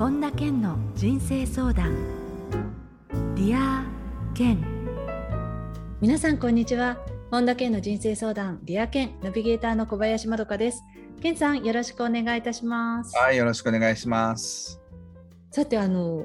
本田健の人生相談。 Dear 健。皆さんこんにちは。本田健の人生相談。 Dear 健。ナビゲーターの小林まどかです。健さんよろしくお願いいたします。はいよろしくお願いします。さてあの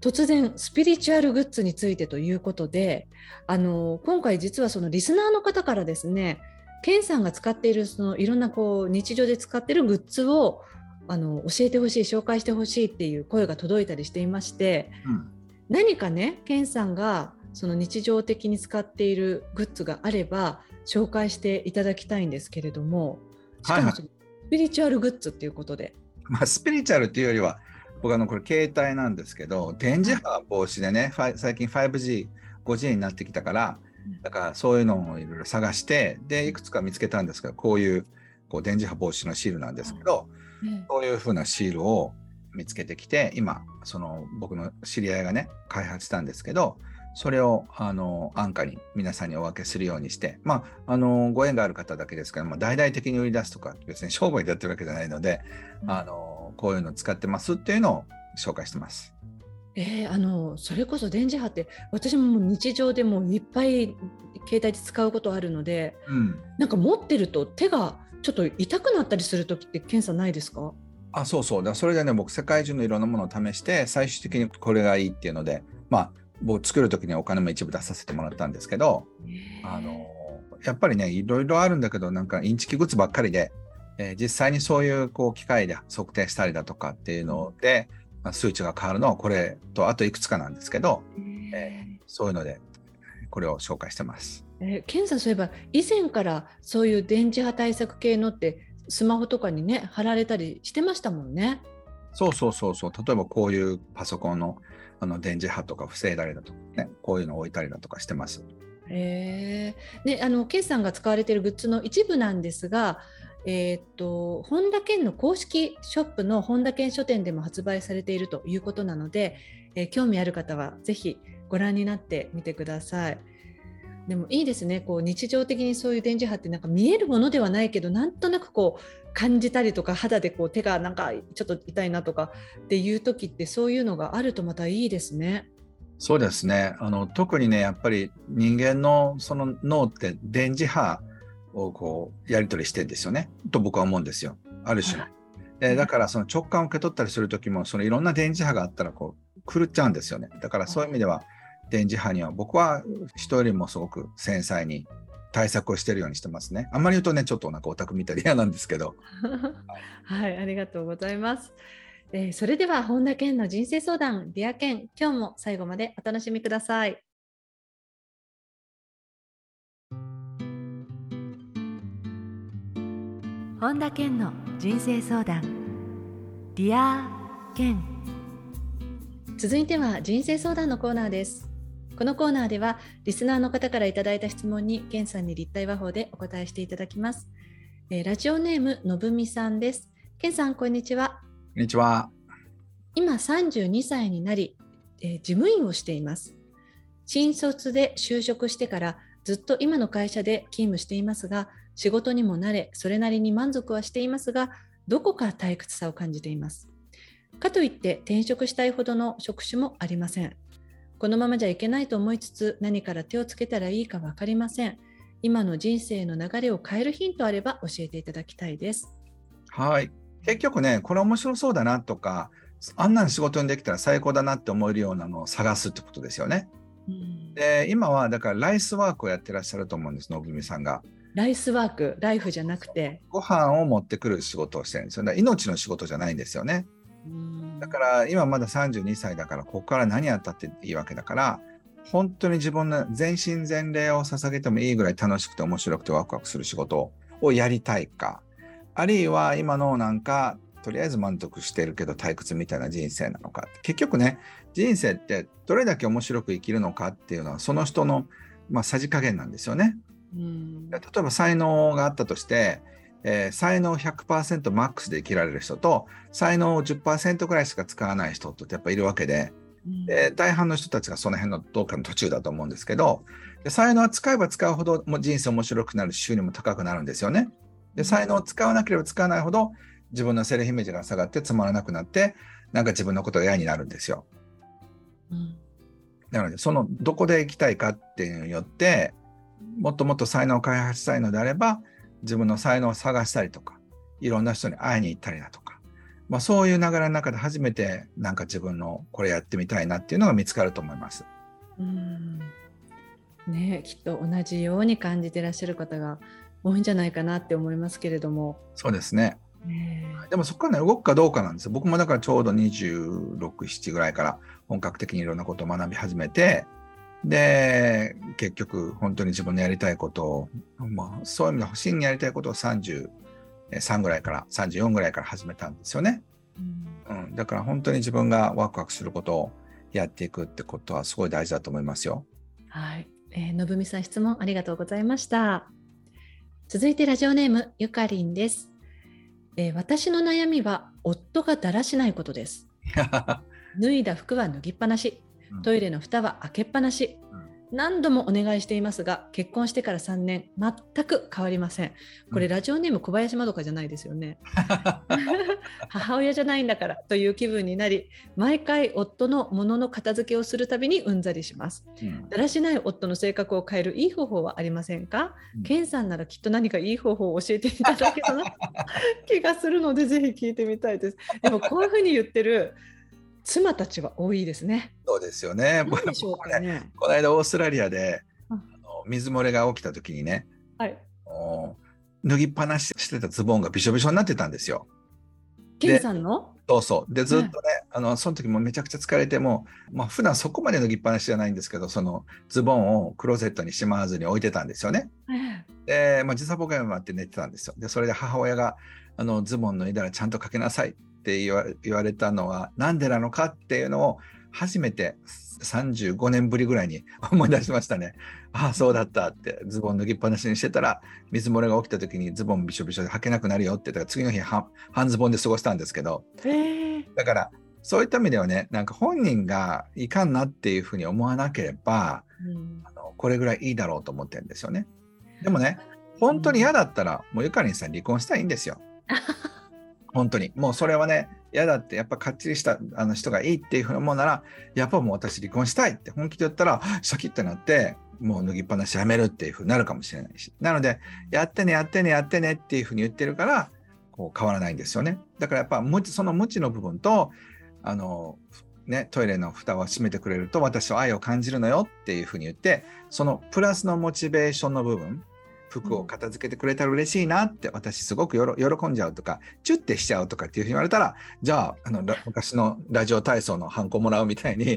突然スピリチュアルグッズについてということであの今回実はそのリスナーの方からですねケンさんが使っているそのいろんなこう日常で使っているグッズをあの教えてほしい紹介してほしいっていう声が届いたりしていまして、うん、何かねケンさんがその日常的に使っているグッズがあれば紹介していただきたいんですけれどもしかもスピリチュアルグッズっていうことで。まあ、スピリチュアルっていうよりは僕あのこれ携帯なんですけど電磁波防止でね、最近 5G、5G になってきたからだからそういうのをいろいろ探してでいくつか見つけたんですけどこういうこう電磁波防止のシールなんですけど、そういうふうなシールを見つけてきて今その僕の知り合いがね開発したんですけどそれをあの安価に皆さんにお分けするようにしてまああのご縁がある方だけですから、まあ、大々的に売り出すとか別に商売でやってるわけじゃないので、うん、あのこういうの使ってますっていうのを紹介してます。えー、あのそれこそ電磁波って私ももう日常でもいっぱい携帯で使うことあるので、うん、なんか持ってると手がちょっと痛くなったりする時って検査ないですか？あそうそう。だそれでね僕世界中のいろんなものを試して最終的にこれがいいっていうのでまあ僕作る時にお金も一部出させてもらったんですけどあのやっぱりねいろいろあるんだけどなんかインチキグッズばっかりで、えー、実際にそういうこう機械で測定したりだとかっていうので、まあ、数値が変わるのはこれとあといくつかなんですけど、えー、そういうのでこれを紹介してます。えー、検査そういえば以前からそういう電磁波対策系のってスマホとかにね貼られたりしてましたもんね。そうそうそうそう例えばこういうパソコンのあの電磁波とか防いだりだとかねこういうのを置いたりだとかしてます。へえであのさんが使われているグッズの一部なんですが、えー、っと本田健の公式ショップの本田健書店でも発売されているということなので、えー、興味ある方はぜひご覧になってみてください。でもいいですねこう日常的にそういう電磁波ってなんか見えるものではないけどなんとなくこう感じたりとか肌でこう手がなんかちょっと痛いなとかっていう時ってそういうのがあるとまたいいですね。そうですねあの特にねやっぱり人間のその脳って電磁波をこうやり取りしてんですよねと僕は思うんですよある種の。でだからその直感を受け取ったりする時もそのいろんな電磁波があったらこう狂っちゃうんですよね。だからそういう意味では電磁波には僕は人よりもすごく繊細に対策をしてるようにしてますね。あんまり言うとね、ちょっとなんかオタクみたいで嫌なんですけど。はい、ありがとうございます。えー、それでは本田健の人生相談、 Dear 健、今日も最後までお楽しみください。本田健の人生相談、 Dear 健。続いては人生相談のコーナーです。このコーナーではリスナーの方からいただいた質問にケンさんに立体話法でお答えしていただきます。えー、ラジオネームのぶみさんです。ケンさんこんにちは。こんにちは。今32歳になり、えー、事務員をしています。新卒で就職してからずっと今の会社で勤務していますが、仕事にも慣れ、それなりに満足はしていますが、どこか退屈さを感じています。かといって転職したいほどの職種もありません。このままじゃいけないと思いつつ何から手をつけたらいいか分かりません。今の人生の流れを変えるヒントあれば教えていただきたいです。はい。結局ね、これ面白そうだなとか、あんなの仕事にできたら最高だなって思えるようなのを探すってことですよね。うん、で今はだからライスワークをやってらっしゃると思うんです、野組さんが。ライスワーク、ライフじゃなくて。ご飯を持ってくる仕事をしてるんですよ。ね。命の仕事じゃないんですよね。だから今まだ32歳だからここから何やったっていいわけだから本当に自分の全身全霊を捧げてもいいぐらい楽しくて面白くてワクワクする仕事をやりたいかあるいは今のなんかとりあえず満足してるけど退屈みたいな人生なのか。結局ね人生ってどれだけ面白く生きるのかっていうのはその人の、まあ、さじ加減なんですよね。うん。例えば才能があったとしてえー、才能100%マックスで生きられる人と才能を10%ぐらいしか使わない人ってやっぱいるわけで、で大半の人たちがその辺のどうかの途中だと思うんですけどで才能は使えば使うほども人生面白くなる収入も高くなるんですよね。で才能を使わなければ使わないほど自分のセルフイメージが下がってつまらなくなってなんか自分のことが嫌になるんですよ。うん、なのでそのどこで行きたいかっていうのによってもっともっと才能を開発したいのであれば自分の才能を探したりとかいろんな人に会いに行ったりだとか、まあ、そういう流れの中で初めてなんか自分のこれやってみたいなっていうのが見つかると思います。うんね、きっと同じように感じてらっしゃる方が多いんじゃないかなって思いますけれども。そうですね。ねでもそこからね、動くかどうかなんですよ。僕もだからちょうど26、7ぐらいから本格的にいろんなことを学び始めて、で、結局本当に自分のやりたいことを、まあ、そういう意味で真にやりたいことを33ぐらいから、34ぐらいから始めたんですよね。うん、うん、だから本当に自分がワクワクすることをやっていくってことはすごい大事だと思いますよ。はい。えー、のぶみさん質問ありがとうございました。続いてラジオネームゆかりんです、えー、私の悩みは夫がだらしないことです。脱いだ服は脱ぎっぱなし、トイレの蓋は開けっぱなし、何度もお願いしていますが結婚してから3年全く変わりません。これ、ラジオネーム小林まどかじゃないですよね。母親じゃないんだからという気分になり毎回夫のものの片付けをするたびにうんざりします、うん、だらしない夫の性格を変えるいい方法はありませんか、うん、ケンさんならきっと何かいい方法を教えていただけたな気がするのでぜひ聞いてみたいです。でもこういうふうに言ってる妻たちは多いですね。そうですよね。僕ねこの間オーストラリアで、あの水漏れが起きた時にね、はい、脱ぎっぱなししてたズボンがびしょびしょになってたんですよ。ケンさんの？そうそう。で、ずっとね、あの、その時もめちゃくちゃ疲れても、まあ、普段そこまで脱ぎっぱなしじゃないんですけど、そのズボンをクローゼットにしまわずに置いてたんですよね。で、まあ、時差ボケもあって寝てたんですよ。で、それで母親が、あの、ズボン脱いだらちゃんとかけなさいって言わ言われたのは何でなのかっていうのを初めて35年ぶりぐらいに 思い出しましたね。ああ、そうだったって、ズボン脱ぎっぱなしにしてたら、水漏れが起きた時にズボンびしょびしょで履けなくなるよって、だから次の日半ズボンで過ごしたんですけど、だから、そういった意味ではね、なんか本人がいかんなっていうふうに思わなければ、うん、あのこれぐらいいいだろうと思ってるんですよね。でもね、本当に嫌だったら、もうゆかりんさん離婚したらいいんですよ。本当に。もうそれはね、嫌だって、やっぱかっちりしたあの人がいいっていうふうに思うなら、やっぱもう私離婚したいって本気で言ったら、シャキッとなって、もう脱ぎっぱなしやめるっていうふうになるかもしれないし。なので、やってね、やってね、やってねっていうふうに言ってるから、こう変わらないんですよね。だからやっぱ無知、その無知の部分と、あの、ね、トイレの蓋を閉めてくれると私は愛を感じるのよっていうふうに言ってそのプラスのモチベーションの部分服を片付けてくれたら嬉しいなって私すごく喜んじゃうとかチュッてしちゃうとかっていうふうに言われたらじゃああの昔のラジオ体操のハンコもらうみたいに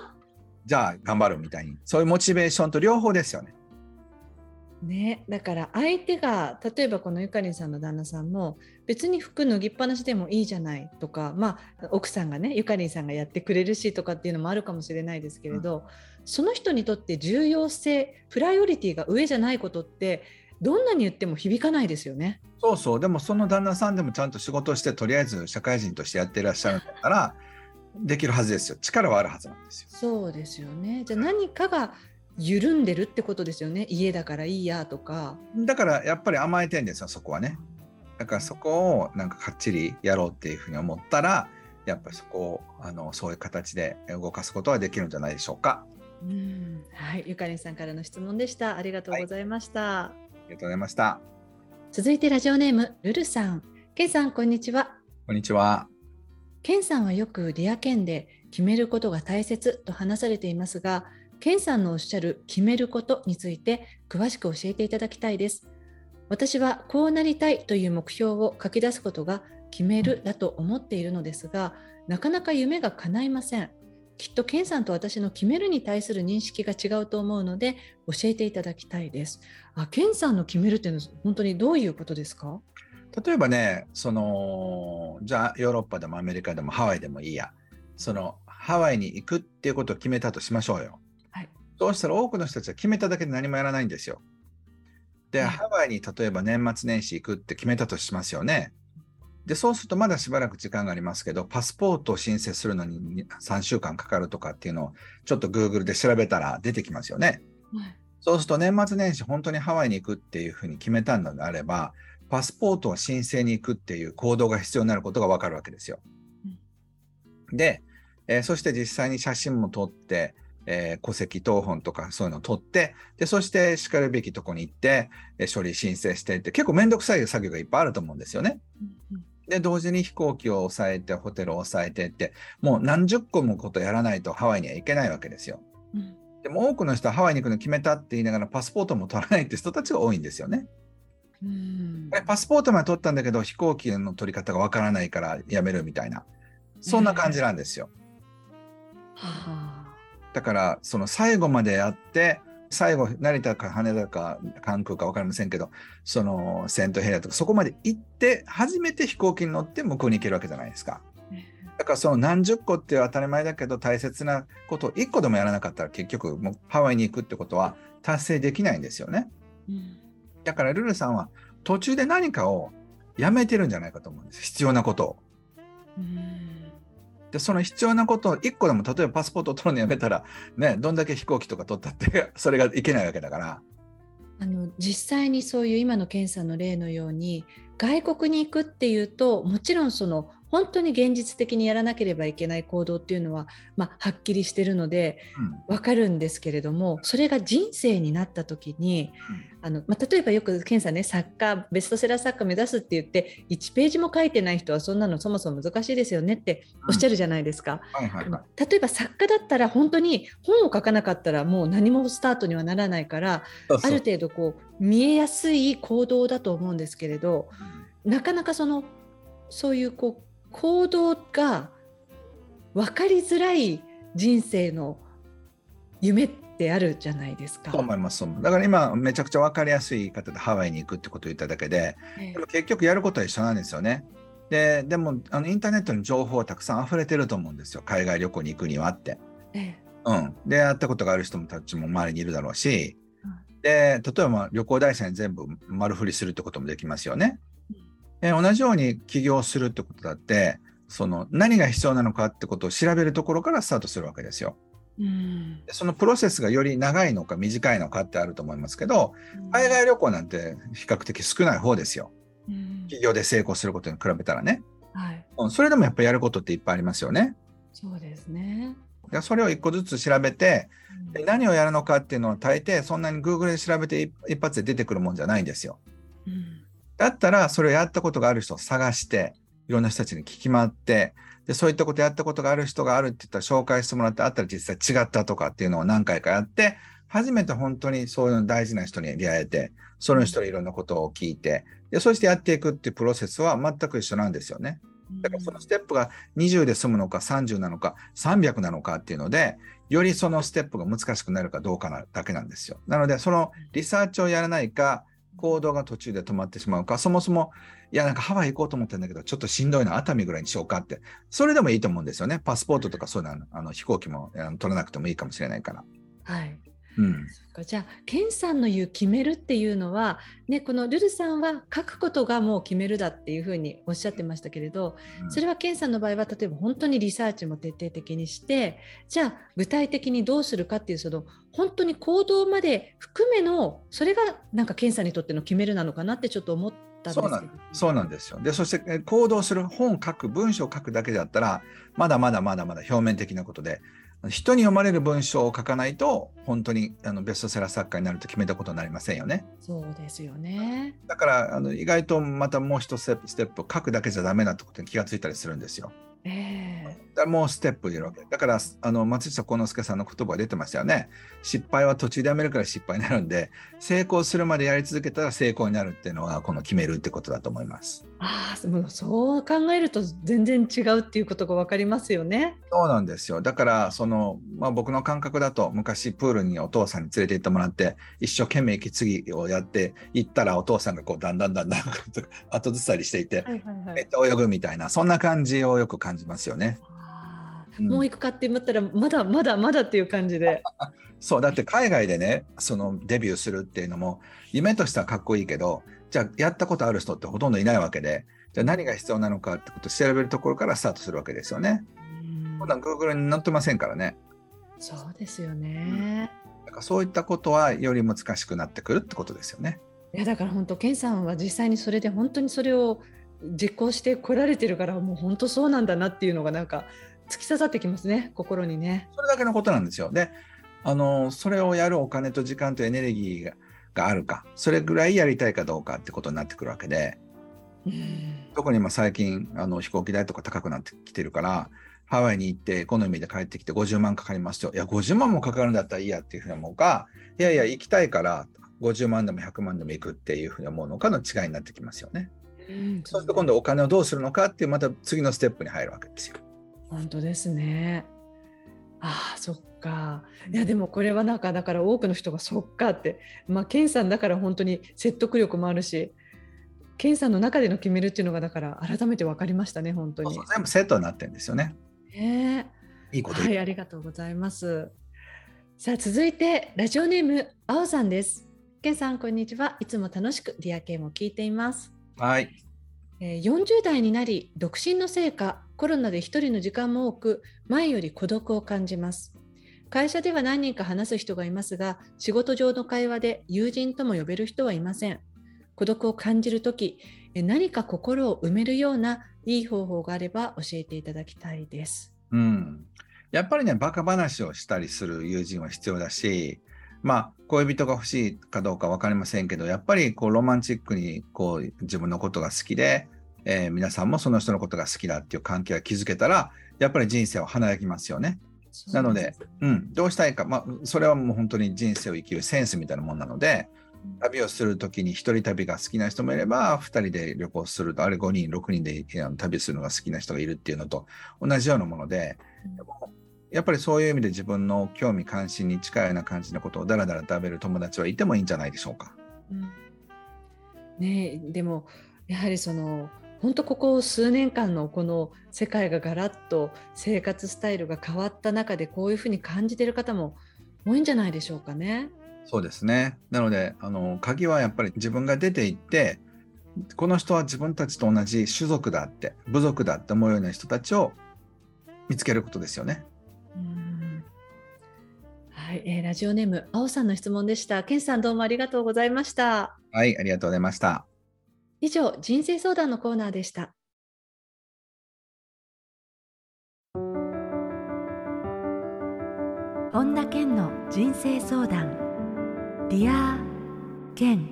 じゃあ頑張るみたいにそういうモチベーションと両方ですよね。ね、だから相手が例えばこのゆかりんさんの旦那さんも別に服脱ぎっぱなしでもいいじゃないとか、まあ、奥さんがねゆかりんさんがやってくれるしとかっていうのもあるかもしれないですけれど、うん、その人にとって重要性プライオリティが上じゃないことってどんなに言っても響かないですよね。そうそうでもその旦那さんでもちゃんと仕事してとりあえず社会人としてやってらっしゃるんだったらできるはずですよ力はあるはずなんですよ。そうですよねじゃあ何かが緩んでるってことですよね家だからいいやとかだからやっぱり甘えてんですよそこはねだからそこをなんかかっちりやろうっていうふうに思ったらやっぱりそこをあのそういう形で動かすことはできるんじゃないでしょうか。うんはい、ゆかりんさんからの質問でした。ありがとうございました。はい、ありがとうございました。続いてラジオネームルルさん。ケンさんこんにちは。こんにちは。ケンさんはよくリアケンで決めることが大切と話されていますが、ケンさんのおっしゃる決めることについて詳しく教えていただきたいです。私はこうなりたいという目標を書き出すことが決めるだと思っているのですが、なかなか夢が叶いません。きっとケンさんと私の決めるに対する認識が違うと思うので教えていただきたいです。あ、ケンさんの決めるっていうのは本当にどういうことですか？例えばね、そのじゃあヨーロッパでもアメリカでもハワイでもいいや、そのハワイに行くっていうことを決めたとしましょうよ。そうしたら多くの人たちは決めただけで何もやらないんですよ。で、ハワイに例えば年末年始行くって決めたとしますよね。で、そうするとまだしばらく時間がありますけど、パスポートを申請するのに3週間かかるとかっていうのをちょっと Google で調べたら出てきますよね。そうすると年末年始本当にハワイに行くっていうふうに決めたのであれば、パスポートを申請に行くっていう行動が必要になることがわかるわけですよ。で、えー、そして実際に写真も撮って、えー、戸籍謄本とかそういうのを取ってでそしてしかるべきとこに行って、えー、書類申請してって結構面倒くさい作業がいっぱいあると思うんですよね。で同時に飛行機を抑えてホテルを抑えてってもう何十個もことやらないとハワイには行けないわけですよ。うん、でも多くの人はハワイに行くの決めたって言いながらパスポートも取らないって人たちが多いんですよね。うんパスポートまで取ったんだけど飛行機の取り方がわからないからやめるみたいなそんな感じなんですよ。だからその最後までやって最後成田か羽田か関空か分かりませんけどそのセントヘリアとかそこまで行って初めて飛行機に乗って向こうに行けるわけじゃないですか。だからその何十個っていう当たり前だけど大切なことを1個でもやらなかったら結局もうハワイに行くってことは達成できないんですよね。うん、だからルルさんは途中で何かをやめてるんじゃないかと思うんです必要なことを。うんでその必要なことを1個でも例えばパスポートを取るのやめたら、ね、どんだけ飛行機とか取ったって それがいけないわけだから。あの実際にそういう今の検査の例のように外国に行くっていうともちろんその本当に現実的にやらなければいけない行動っていうのは、まあ、はっきりしてるので分かるんですけれども、それが人生になった時に、あのまあ、例えばよく検査ね作家ベストセラー作家目指すって言って1ページも書いてない人はそんなのそもそも難しいですよねっておっしゃるじゃないですか。例えば作家だったら本当に本を書かなかったらもう何もスタートにはならないからある程度こう見えやすい行動だと思うんですけれど、なかなかそのそういうこう行動が分かりづらい人生の夢ってあるじゃないですか。そう思います。だから今めちゃくちゃ分かりやすい方でハワイに行くってことを言っただけで、えでも結局やることは一緒なんですよね。ででもあのインターネットに情報はたくさん溢れてると思うんですよ海外旅行に行くにはって。えうん、で会ったことがある人もたちも周りにいるだろうし、うん、で例えば旅行会社に全部丸振りするってこともできますよね。え同じように起業するってことだってその何が必要なのかってことを調べるところからスタートするわけですよ。うん、そのプロセスがより長いのか短いのかってあると思いますけど、海外旅行なんて比較的少ない方ですよ。うん、企業で成功することに比べたらね、はい、それでもやっぱりやることっていっぱいありますよね。そうですねでそれを一個ずつ調べて、うん、何をやるのかっていうのを大抵そんなに Google で調べて一発で出てくるもんじゃないんですよ。うんだったら、それをやったことがある人を探して、いろんな人たちに聞き回って、で、そういったことやったことがある人があるって言ったら紹介してもらって、あったら実際違ったとかっていうのを何回かやって、初めて本当にそういう大事な人に出会えて、その人にいろんなことを聞いて、で、そしてやっていくっていうプロセスは全く一緒なんですよね。だからそのステップが20で済むのか30なのか300なのかっていうので、よりそのステップが難しくなるかどうかなだけなんですよ。なので、そのリサーチをやらないか、行動が途中で止まってしまうか、そもそも、いや、なんかハワイ行こうと思ってんだけど、ちょっとしんどいの熱海ぐらいにしようかって、それでもいいと思うんですよね。パスポートとかそういうのあの飛行機も取らなくてもいいかもしれないから。はい。うん、じゃあケンさんの言う決めるっていうのは、ね、このルルさんは書くことがもう決めるだっていうふうにおっしゃってましたけれど、うん、それはケンさんの場合は例えば本当にリサーチも徹底的にしてじゃあ具体的にどうするかっていうその本当に行動まで含めのそれがなんかケンさんにとっての決めるなのかなってちょっと思ったそうなんそうなんですよ。でそして行動する本書く文章を書くだけだったらまだまだまだまだ表面的なことで人に読まれる文章を書かないと本当にあのベストセラー作家になると決めたことになりませんよね。そうですよね。だからあの意外とまたもう一ステップ書くだけじゃダメなってことに気がついたりするんですよ。えー、だもうステップいるわけ。だからあの松下幸之助さんの言葉が出てましたよね。失敗は途中でやめるから失敗になるんで成功するまでやり続けたら成功になるっていうのはこの決めるってことだと思います。ああそう考えると全然違うっていうことが分かりますよね。そうなんですよ。だからその、まあ、僕の感覚だと昔プールにお父さんに連れて行ってもらって一生懸命息継ぎをやって行ったらお父さんがこうだんだんだんだん後ずさりしていて、はいはいはい、めっちゃ泳ぐみたいなそんな感じをよく感じますよね。もう行くかって思ったらまだまだまだっていう感じで。そうだって海外でねそのデビューするっていうのも夢としてはかっこいいけどじゃあやったことある人ってほとんどいないわけでじゃあ何が必要なのかってことを調べるところからスタートするわけですよね。普段 Google に載ってませんからね。そうですよね。うん、だからそういったことはより難しくなってくるってことですよね。いやだから本当健さんは実際にそれで本当にそれを実行してこられてるからもう本当そうなんだなっていうのがなんか突き刺さってきますね心にね。それだけのことなんですよ。であのそれをやるお金と時間とエネルギーががあるかそれぐらいやりたいかどうかってことになってくるわけで、うん、特に今最近あの飛行機代とか高くなってきてるからハワイに行ってエコノミーで帰ってきて50万かかりますよいや50万もかかるんだったらいいやっていうふうに思うかいやいや行きたいから50万でも100万でも行くっていうふうに思うのかの違いになってきますよね。うん、そうすると今度お金をどうするのかっていうまた次のステップに入るわけですよ。本当ですね。ああそっか。いやでもこれはなんかだから多くの人がそっかって。まあ健さんだから本当に説得力もあるし健さんの中での決めるっていうのがだから改めて分かりましたね本当に。全部セットになってるんですよね。えいいことはいありがとうございます。さあ続いてラジオネームあおさんです。健さんこんにちは。いつも楽しくディアケンを聞いていますはい。40代になり独身のせいかコロナで一人の時間も多く前より孤独を感じます。会社では何人か話す人がいますが仕事上の会話で友人とも呼べる人はいません。孤独を感じるとき何か心を埋めるようないい方法があれば教えていただきたいです。うん、やっぱりねバカ話をしたりする友人は必要だしまあ恋人が欲しいかどうか分かりませんけどやっぱりこうロマンチックにこう自分のことが好きで、えー、皆さんもその人のことが好きだっていう関係が築けたらやっぱり人生は華やぎますよね。なので、うん、どうしたいか、まあ、それはもう本当に人生を生きるセンスみたいなもんなので、旅をするときに1人旅が好きな人もいれば、2人で旅行すると、あれ5人、6人で旅するのが好きな人がいるっていうのと同じようなもので、やっぱりそういう意味で自分の興味関心に近いような感じのことをだらだら食べる友達はいてもいいんじゃないでしょうか。うん、ねでもやはりその本当ここ数年間のこの世界がガラッと生活スタイルが変わった中でこういうふうに感じている方も多いんじゃないでしょうかね。そうですね。なのであの鍵はやっぱり自分が出ていってこの人は自分たちと同じ種族だって部族だって思うような人たちを見つけることですよね。はい、えー、ラジオネーム青さんの質問でした。ケンさんどうもありがとうございました。はい、ありがとうございました。以上、人生相談のコーナーでした。本田健の人生相談Dear Ken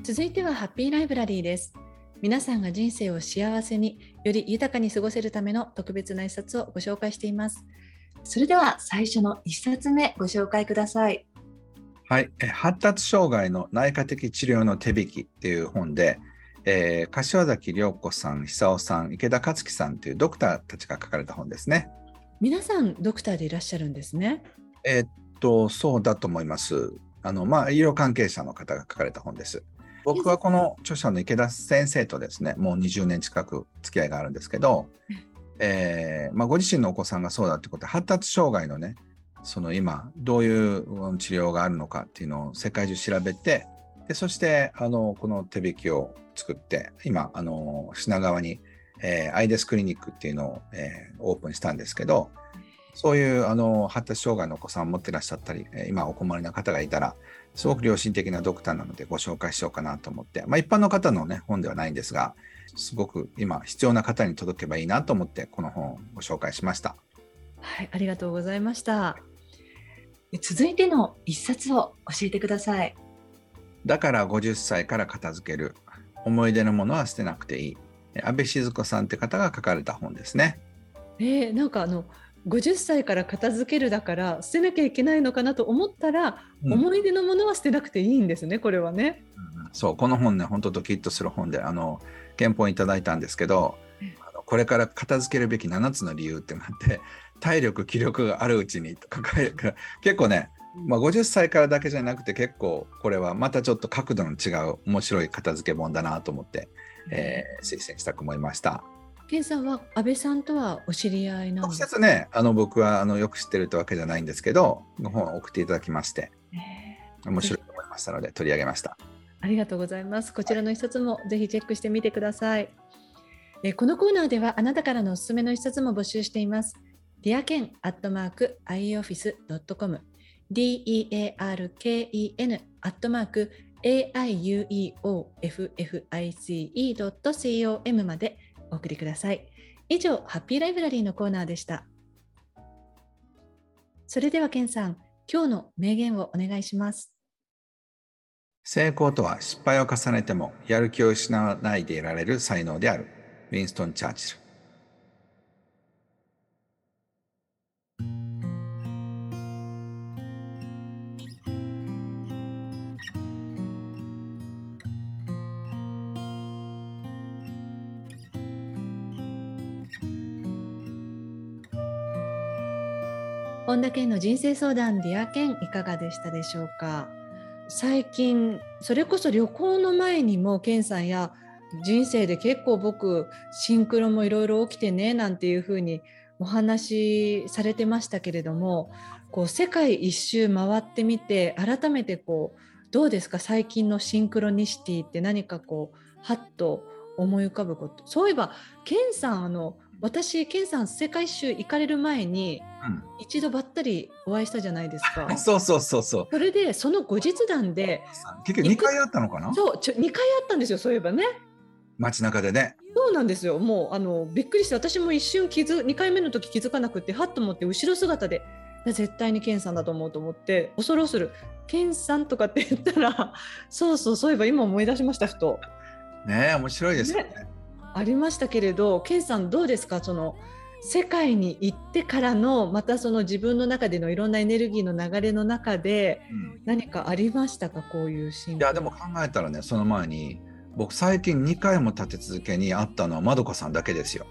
続いてはハッピーライブラリーです皆さんが人生を幸せにより豊かに過ごせるための特別な一冊をご紹介していますそれでは最初の一冊目ご紹介くださいはい、発達障害の内科的治療の手引きっていう本で、えー、柏崎涼子さん、久夫さん、池田克樹さんというドクターたちが書かれた本ですね。皆さんドクターでいらっしゃるんですね。えー、っとそうだと思います。あのまあ医療関係者の方が書かれた本です。僕はこの著者の池田先生とですね、もう20年近く付き合いがあるんですけど、えーまあ、ご自身のお子さんがそうだってことで発達障害のねその今どういう治療があるのかっていうのを世界中調べてでそしてあのこの手引きを作って今あの品川に、えー、アイデスクリニックっていうのを、えー、オープンしたんですけどそういうあの発達障害のお子さんを持ってらっしゃったり今お困りな方がいたらすごく良心的なドクターなのでご紹介しようかなと思って、まあ、一般の方の、ね、本ではないんですがすごく今必要な方に届けばいいなと思ってこの本をご紹介しました。はい、ありがとうございました。続いての一冊を教えてください。だから50歳から片付ける。思い出のものは捨てなくていい。安倍静子さんって方が書かれた本ですね。えー、なんかあの50歳から片付けるだから捨てなきゃいけないのかなと思ったら、うん、思い出のものは捨てなくていいんですねこれはね。うん、そうこの本ね本当ドキッとする本であの原本いただいたんですけど、これから片付けるべき7つの理由ってなって体力気力があるうちに結構ね、まあ、50歳からだけじゃなくて結構これはまたちょっと角度の違う面白い片付け本だなと思って、えー、推薦したく思いました。健さんは安倍さんとはお知り合いなんですか？直接ねあの僕はあのよく知ってるってわけじゃないんですけどの本を送っていただきまして、えー、面白いと思いましたので取り上げました。ありがとうございます。こちらの一冊もぜひチェックしてみてください、えこのコーナーではあなたからのおすすめの一冊も募集しています。ディアケンアットマーク ioffice.com dearken アットマーク aueoffice.com までお送りください。以上、ハッピーライブラリーのコーナーでした。それでは、ケンさん、今日の名言をお願いします。成功とは失敗を重ねてもやる気を失わないでいられる才能である。ウィンストン・チャーチル。本田健の人生相談 Dear Kenいかがでしたでしょうか？最近それこそ旅行の前にも健さんや人生で結構僕シンクロもいろいろ起きてねなんていうふうにお話しされてましたけれどもこう世界一周回ってみて改めてこうどうですか？最近のシンクロニシティって何かこうはっと思い浮かぶこと。そういえば健さんあの私健さん世界一周行かれる前に、うん、一度ばったりお会いしたじゃないですか。そうそうそうそう。それでその後日談で結局2回あったのかな？そうちょ2回あったんですよそういえばね。街中でね。そうなんですよ。もうあのびっくりして私も一瞬気づ2回目の時気づかなくてはっと思って後ろ姿で絶対に健さんだと思うと思って恐る恐る「健さん」とかって言ったらそうそうそういえば今思い出しましたふと。ね面白いですよね。ねありましたけれど健さんどうですか？その世界に行ってからのまたその自分の中でのいろんなエネルギーの流れの中で何かありましたか、こういうシーンいやでも考えたらねその前に僕最近2回も立て続けに会ったのはまどかさんだけですよ。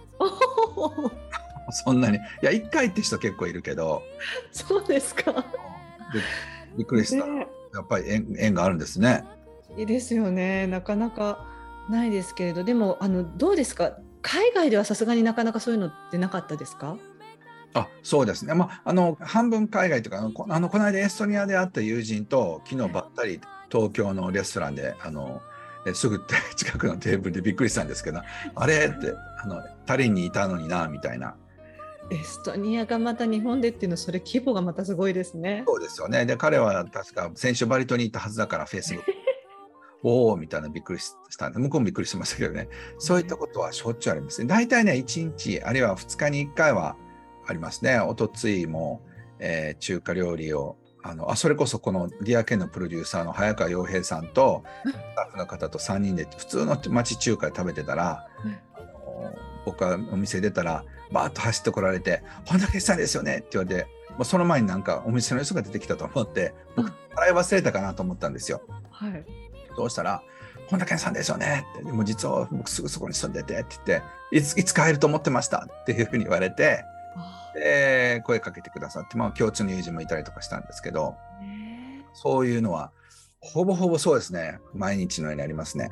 そんなに。いや1回って人結構いるけど。そうですか。びっくりした、ね、やっぱり縁縁があるんですね。いいですよね。なかなかないですけれどでもあのどうですか？海外ではさすがになかなかそういうのってなかったですか？あそうですね、まあ、あの半分海外というかあのこの間エストニアで会った友人と昨日ばったり東京のレストランであのすぐ 近くのテーブルでびっくりしたんですけどあれってあのタリンにいたのになみたいな。エストニアがまた日本でっていうのそれ規模がまたすごいですね。そうですよね。で彼は確か先週バリ島にいたはずだからフェイスブックおおみたいなびっくりしたんで、向こうもびっくりしましたけどね、そういったことはしょっちゅうありますね。大体ね、1日、あるいは2日に1回はありますね。おとついも、えー、中華料理をあのあそれこそこのディアケンのプロデューサーの早川洋平さんとスタッフの方と3人で普通の町中華で食べてたら、あの僕がお店出たらバーッと走ってこられて「本田圭さんですよね」って言われて、まあ、その前になんかお店の人が出てきたと思って僕払い忘れたかなと思ったんですよ。はいどうしたら、本田健さんですよね。って、でも実は僕すぐそこに住んでてって言って、いついつ帰ると思ってました？っていうふうに言われて、で声かけてくださって、まあ、共通の友人もいたりとかしたんですけど、そういうのは、ほぼほぼそうですね、毎日のようにありますね。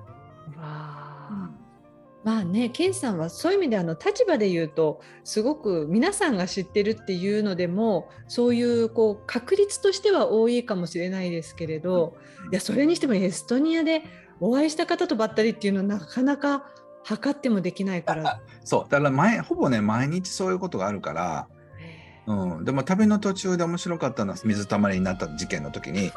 まあね、ケンさんはそういう意味であの立場で言うとすごく皆さんが知ってるっていうのでもそういうこう確率としては多いかもしれないですけれど、いやそれにしてもエストニアでお会いした方とばったりっていうのはなかなか測ってもできないから。そうだから前ほぼね毎日そういうことがあるからうん、でも旅の途中で面白かったのは水たまりになった事件の時に。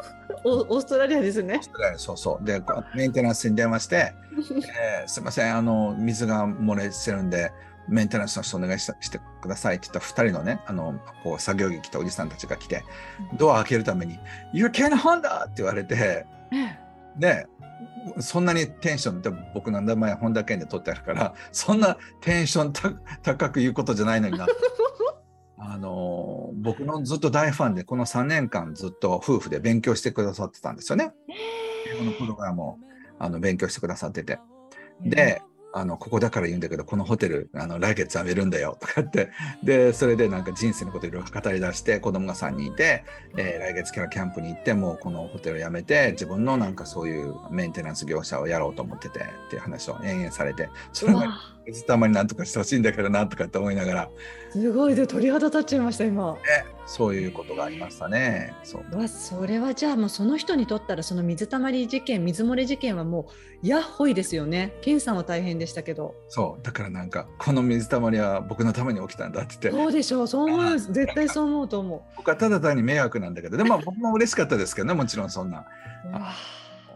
オーストラリアですね。そうそう。でメンテナンスに電話して「えー、すいませんあの水が漏れてるんでメンテナンスの人お願いししてください」って言った2人のねあのこう作業着着たおじさんたちが来てドア開けるために「You can Honda!」って言われてでそんなにテンションって僕の名前本田健で取ってあるからそんなテンション高く言うことじゃないのにな あの僕のずっと大ファンでこの3年間ずっと夫婦で勉強してくださってたんですよね。英語のプログラムをあの勉強してくださってて。で、あのここだから言うんだけどこのホテルあの来月辞めるんだよとかって。でそれでなんか人生のこといろいろ語り出して子供が3人いて、えー、来月からキャンプに行ってもこのホテルを辞めて自分のなんかそういうメンテナンス業者をやろうと思っててっていう話を延々されて。それが水たまになんとかしてほしいんだけどなとかって思いながら。すごい。で鳥肌立っちゃいました今。そういうことがありましたね。そうわそれはじゃあもうその人にとったらその水たまり事件水漏れ事件はもうやっほいですよね。ケンさんは大変でしたけど。そうだからなんかこの水たまりは僕のために起きたんだって言ってそうでしょうそう思う絶対そう思うと思う。僕はただ単に迷惑なんだけどでも僕も嬉しかったですけどねもちろんそんな。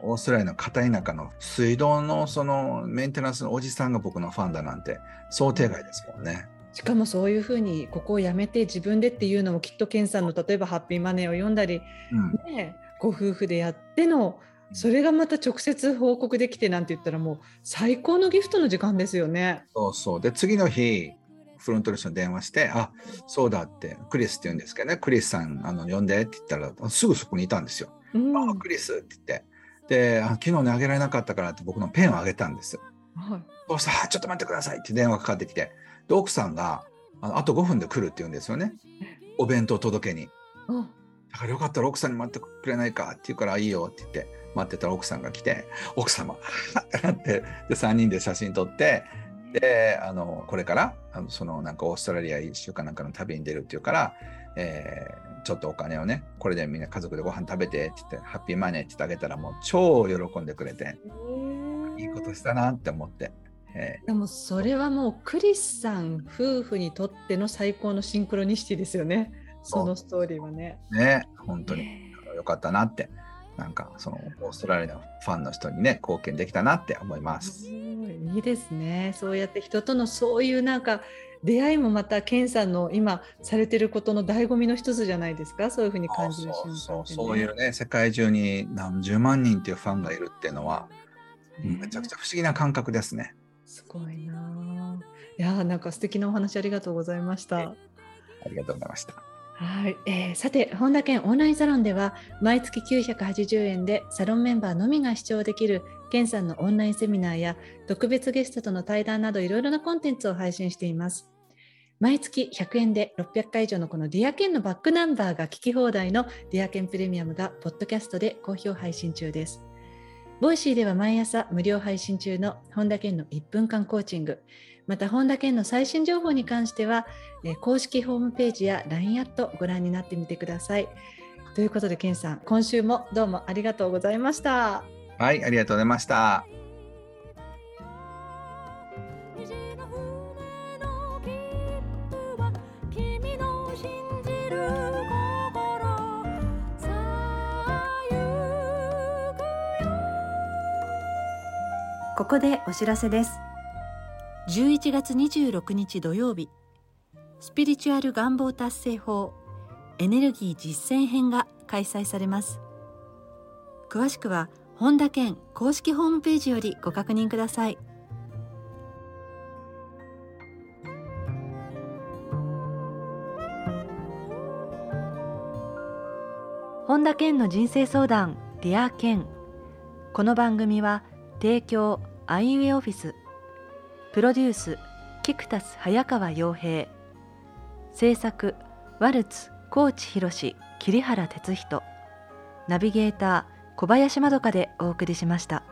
オーストラリアの片田舎の水道のそのメンテナンスのおじさんが僕のファンだなんて想定外ですもんね。しかもそういうふうにここをやめて自分でっていうのもきっとケンさんの例えばハッピーマネーを読んだり、うん、ね、ご夫婦でやってのそれがまた直接報告できてなんて言ったらもう最高のギフトの時間ですよね。そうそう。で、次の日、フロントの人に電話して、あそうだって、クリスって言うんですけどね、クリスさん、あの呼んでって言ったら、すぐそこにいたんですよ。うんあクリスって言って。で、あ昨日ね、あげられなかったからって僕のペンをあげたんです。はいそうしたら、あちょっと待ってくださいって電話かかってきて、で、奥さんが、あのあと5分で来るって言うんですよね。お弁当届けに。あだからよかったら奥さんに待ってくれないかって言うからいいよって言って待ってたら奥さんが来て奥様ってなってで3人で写真撮ってであのこれからあのそのなんかオーストラリア1週間なんかの旅に出るっていうから、えーちょっとお金をねこれでみんな家族でご飯食べてって言ってハッピーマネーって言ってあげたらもう超喜んでくれていいことしたなって思って、えでもそれはもうクリスさん夫婦にとっての最高のシンクロニシティですよねそのストーリーはね。ーね本当によかったなってなんかそのオーストラリアのファンの人にね貢献できたなって思います。すごいいいですね。そうやって人とのそういうなんか出会いもまたケンさんの今されてることの醍醐味の一つじゃないですか。そういうふうに感じる瞬間ね、そうそういうね世界中に何十万人っていうファンがいるっていうのは、ねめちゃくちゃ不思議な感覚ですね。すごいなあ。いやーなんか素敵なお話ありがとうございました。ありがとうございました。はい、えーさて本田健オンラインサロンでは毎月980円でサロンメンバーのみが視聴できる健さんのオンラインセミナーや特別ゲストとの対談などいろいろなコンテンツを配信しています。毎月100円で600回以上のこのディアケンのバックナンバーが聞き放題のディアケンプレミアムがポッドキャストで好評配信中です。ボイシーでは毎朝無料配信中の本田健の1分間コーチング、また本田健の最新情報に関しては公式ホームページや LINE アットご覧になってみてください。ということで、健さん、今週もどうもありがとうございました。はい、ありがとうございました。ここでお知らせです。11月26日土曜日、スピリチュアル願望達成法エネルギー実践編が開催されます。詳しくは本田健公式ホームページよりご確認ください。本田健の人生相談 Dear Kenこの番組は提供アイウェイオフィス。プロデュースキクタス早川洋平。制作ワルツ高知博桐原哲人。ナビゲーター小林まどかでお送りしました。